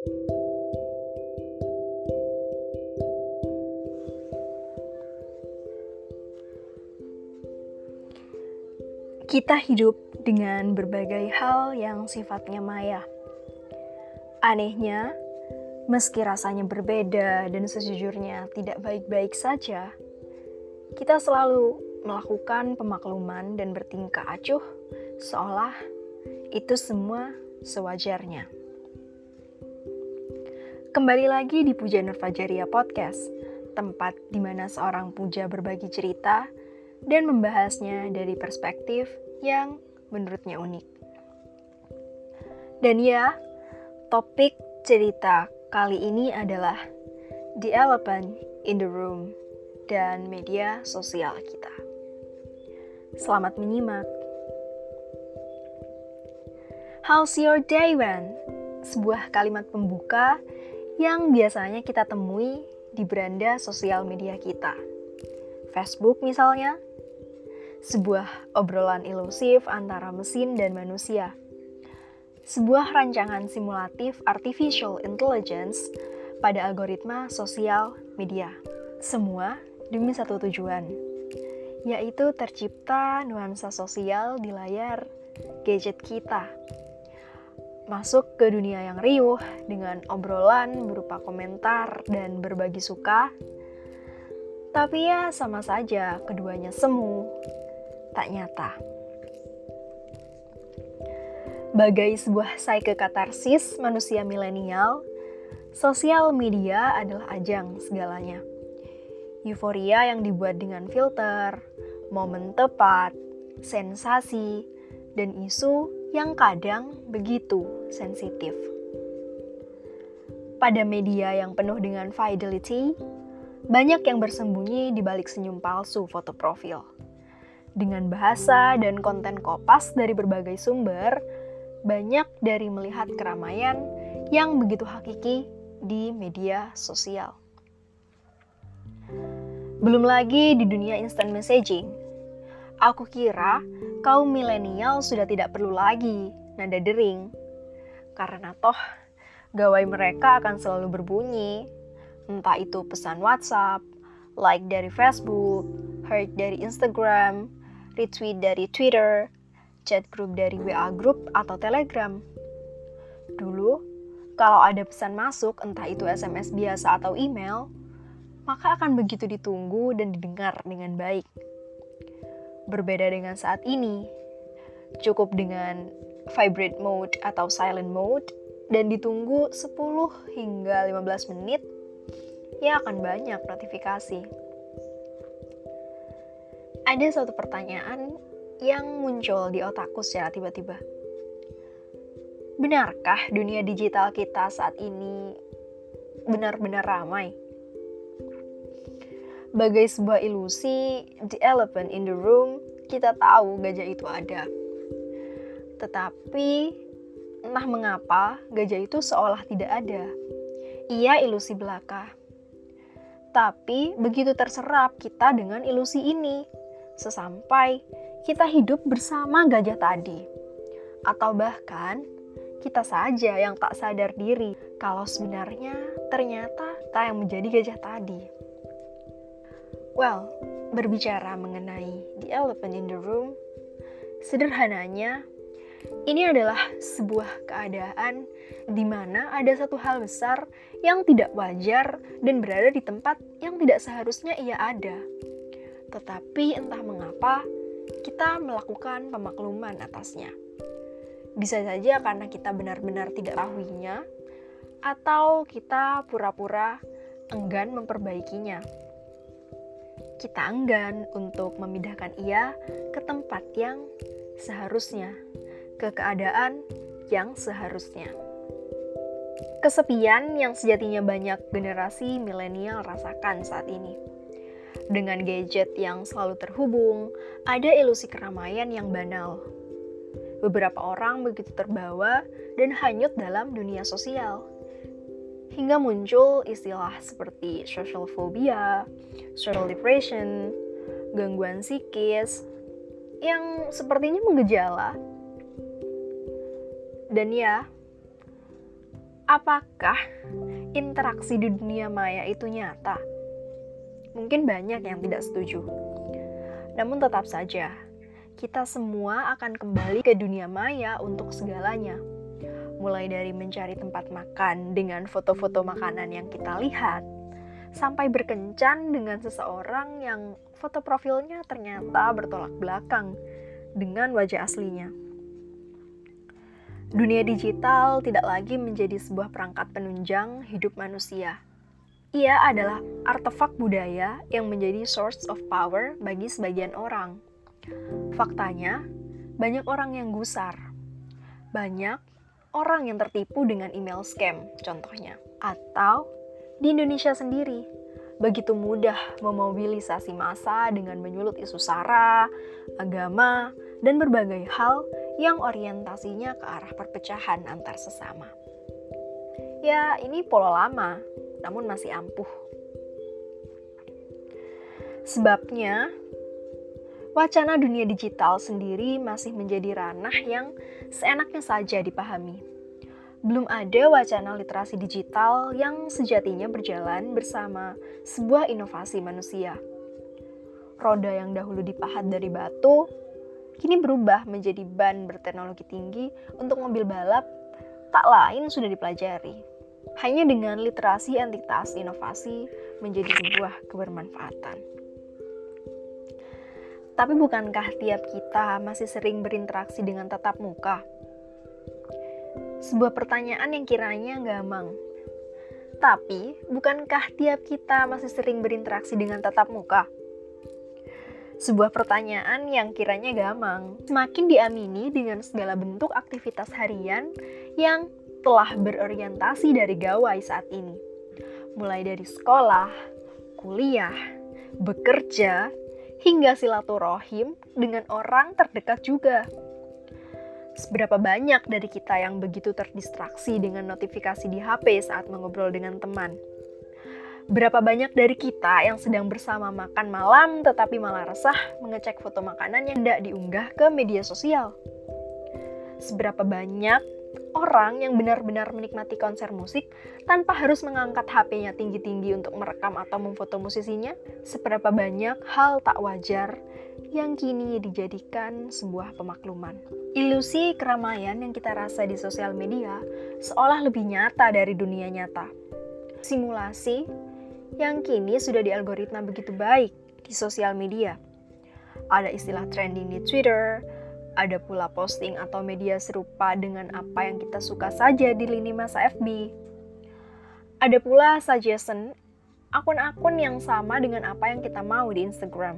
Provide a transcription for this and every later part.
Kita hidup dengan berbagai hal yang sifatnya maya. Anehnya, meski rasanya berbeda dan sejujurnya tidak baik-baik saja, kita selalu melakukan pemakluman dan bertingkah acuh seolah itu semua sewajarnya. Kembali lagi di Puja Nur Fajaria Podcast, tempat di mana seorang puja berbagi cerita dan membahasnya dari perspektif yang menurutnya unik. Dan ya, topik cerita kali ini adalah The Elephant in the Room dan media sosial kita. Selamat menyimak. How's your day, Wen? Sebuah kalimat pembuka yang biasanya kita temui di beranda sosial media kita. Facebook misalnya, sebuah obrolan ilusif antara mesin dan manusia. Sebuah rancangan simulatif artificial intelligence pada algoritma sosial media. Semua demi satu tujuan, yaitu tercipta nuansa sosial di layar gadget kita masuk ke dunia yang riuh dengan obrolan berupa komentar dan berbagi suka. Tapi ya sama saja keduanya semu, tak nyata. Bagai sebuah psyche katarsis manusia milenial, sosial media adalah ajang segalanya. Euforia yang dibuat dengan filter, momen tepat, sensasi, dan isu yang kadang begitu sensitif. Pada media yang penuh dengan fidelity, banyak yang bersembunyi di balik senyum palsu foto profil. Dengan bahasa dan konten kopas dari berbagai sumber, banyak dari melihat keramaian yang begitu hakiki di media sosial. Belum lagi di dunia instant messaging, Aku kira kaum milenial sudah tidak perlu lagi nada dering. Karena toh gawai mereka akan selalu berbunyi. Entah itu pesan WhatsApp, like dari Facebook, heart dari Instagram, retweet dari Twitter, chat group dari WA group atau Telegram. Dulu, kalau ada pesan masuk, entah itu SMS biasa atau email, maka akan begitu ditunggu dan didengar dengan baik. Berbeda dengan saat ini, cukup dengan vibrate mode atau silent mode dan ditunggu 10 hingga 15 menit, ya akan banyak notifikasi. Ada suatu pertanyaan yang muncul di otakku secara tiba-tiba. Benarkah dunia digital kita saat ini benar-benar ramai? Bagai sebuah ilusi, the elephant in the room, kita tahu gajah itu ada. Tetapi, entah mengapa gajah itu seolah tidak ada. Ia ilusi belaka. Tapi begitu terserap kita dengan ilusi ini, sesampai kita hidup bersama gajah tadi. Atau bahkan kita saja yang tak sadar diri kalau sebenarnya ternyata kita yang menjadi gajah tadi. Well, berbicara mengenai the elephant in the room, sederhananya, ini adalah sebuah keadaan di mana ada satu hal besar yang tidak wajar dan berada di tempat yang tidak seharusnya ia ada. Tetapi entah mengapa, kita melakukan pemakluman atasnya. Bisa saja karena kita benar-benar tidak tahuinya, atau kita pura-pura enggan memperbaikinya kita enggan untuk memindahkan ia ke tempat yang seharusnya, ke keadaan yang seharusnya. Kesepian yang sejatinya banyak generasi milenial rasakan saat ini. Dengan gadget yang selalu terhubung, ada ilusi keramaian yang banal. Beberapa orang begitu terbawa dan hanyut dalam dunia sosial hingga muncul istilah seperti social phobia, social depression, gangguan psikis yang sepertinya menggejala. Dan ya, apakah interaksi di dunia maya itu nyata? Mungkin banyak yang tidak setuju. Namun tetap saja, kita semua akan kembali ke dunia maya untuk segalanya. Mulai dari mencari tempat makan dengan foto-foto makanan yang kita lihat, sampai berkencan dengan seseorang yang foto profilnya ternyata bertolak belakang dengan wajah aslinya. Dunia digital tidak lagi menjadi sebuah perangkat penunjang hidup manusia. Ia adalah artefak budaya yang menjadi source of power bagi sebagian orang. Faktanya, banyak orang yang gusar. Banyak orang yang tertipu dengan email scam, contohnya. Atau di Indonesia sendiri, begitu mudah memobilisasi massa dengan menyulut isu SARA, agama, dan berbagai hal yang orientasinya ke arah perpecahan antar sesama. Ya, ini pola lama, namun masih ampuh. Sebabnya, wacana dunia digital sendiri masih menjadi ranah yang seenaknya saja dipahami. Belum ada wacana literasi digital yang sejatinya berjalan bersama sebuah inovasi manusia. Roda yang dahulu dipahat dari batu kini berubah menjadi ban berteknologi tinggi untuk mobil balap, tak lain sudah dipelajari. Hanya dengan literasi entitas inovasi menjadi sebuah kebermanfaatan. Tapi bukankah tiap kita masih sering berinteraksi dengan tatap muka? Sebuah pertanyaan yang kiranya gampang. Tapi, bukankah tiap kita masih sering berinteraksi dengan tatap muka? Sebuah pertanyaan yang kiranya gamang, semakin diamini dengan segala bentuk aktivitas harian yang telah berorientasi dari gawai saat ini. Mulai dari sekolah, kuliah, bekerja, hingga silaturahim dengan orang terdekat juga. Seberapa banyak dari kita yang begitu terdistraksi dengan notifikasi di HP saat mengobrol dengan teman? Berapa banyak dari kita yang sedang bersama makan malam tetapi malah resah mengecek foto makanan yang tidak diunggah ke media sosial? Seberapa banyak orang yang benar-benar menikmati konser musik tanpa harus mengangkat HP-nya tinggi-tinggi untuk merekam atau memfoto musisinya? Seberapa banyak hal tak wajar yang kini dijadikan sebuah pemakluman? Ilusi keramaian yang kita rasa di sosial media seolah lebih nyata dari dunia nyata. Simulasi yang kini sudah dialgoritma begitu baik di sosial media. Ada istilah trending di Twitter, ada pula posting atau media serupa dengan apa yang kita suka saja di lini masa FB. Ada pula suggestion akun-akun yang sama dengan apa yang kita mau di Instagram.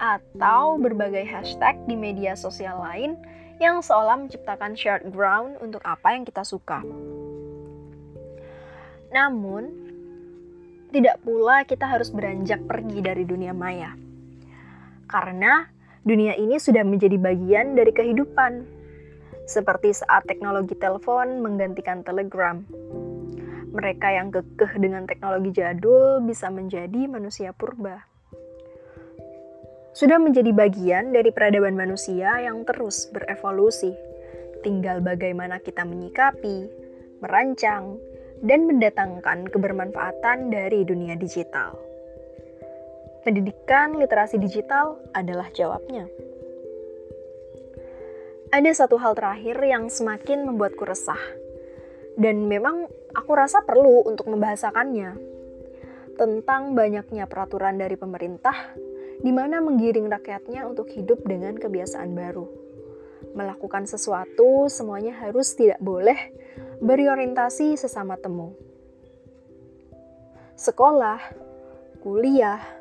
Atau berbagai hashtag di media sosial lain yang seolah menciptakan shared ground untuk apa yang kita suka. Namun, tidak pula kita harus beranjak pergi dari dunia maya. Karena dunia ini sudah menjadi bagian dari kehidupan. Seperti saat teknologi telepon menggantikan telegram. Mereka yang kekeh dengan teknologi jadul bisa menjadi manusia purba. Sudah menjadi bagian dari peradaban manusia yang terus berevolusi. Tinggal bagaimana kita menyikapi, merancang, dan mendatangkan kebermanfaatan dari dunia digital. Pendidikan literasi digital adalah jawabnya. Ada satu hal terakhir yang semakin membuatku resah, dan memang aku rasa perlu untuk membahasakannya tentang banyaknya peraturan dari pemerintah di mana menggiring rakyatnya untuk hidup dengan kebiasaan baru. Melakukan sesuatu semuanya harus tidak boleh berorientasi sesama temu. Sekolah, kuliah,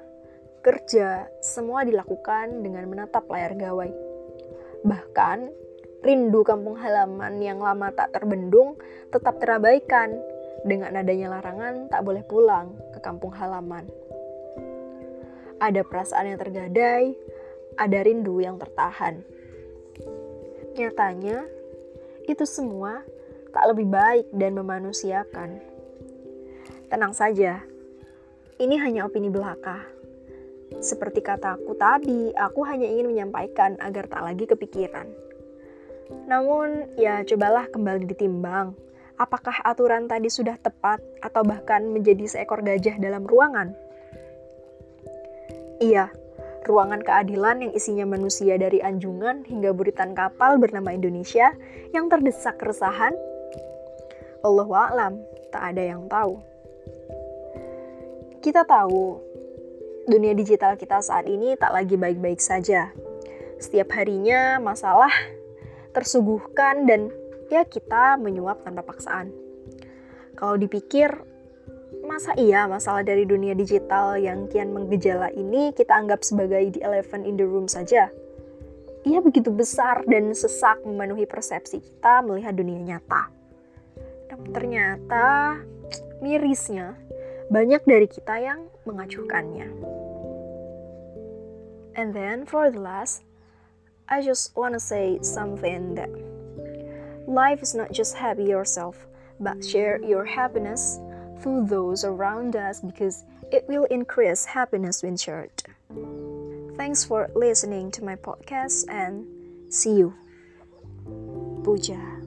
kerja, semua dilakukan dengan menatap layar gawai. Bahkan, rindu kampung halaman yang lama tak terbendung tetap terabaikan dengan adanya larangan tak boleh pulang ke kampung halaman. Ada perasaan yang tergadai, ada rindu yang tertahan. Nyatanya, itu semua tak lebih baik dan memanusiakan. Tenang saja, ini hanya opini belaka. Seperti kataku tadi, aku hanya ingin menyampaikan agar tak lagi kepikiran. Namun, ya cobalah kembali ditimbang, Apakah aturan tadi sudah tepat atau bahkan menjadi seekor gajah dalam ruangan? Iya, ruangan keadilan yang isinya manusia dari anjungan hingga buritan kapal bernama Indonesia yang terdesak keresahan. Allah alam, tak ada yang tahu. Kita tahu, dunia digital kita saat ini tak lagi baik-baik saja. Setiap harinya masalah tersuguhkan dan ya kita menyuap tanpa paksaan. Kalau dipikir, masa iya masalah dari dunia digital yang kian menggejala ini kita anggap sebagai the elephant in the room saja? Ia begitu besar dan sesak memenuhi persepsi kita melihat dunia nyata. Namun ternyata mirisnya banyak dari kita yang mengacuhkannya. And then for the last, I just wanna say something that Life is not just happy yourself, but share your happiness through those around us because it will increase happiness when shared. Thanks for listening to my podcast and see you. Puja.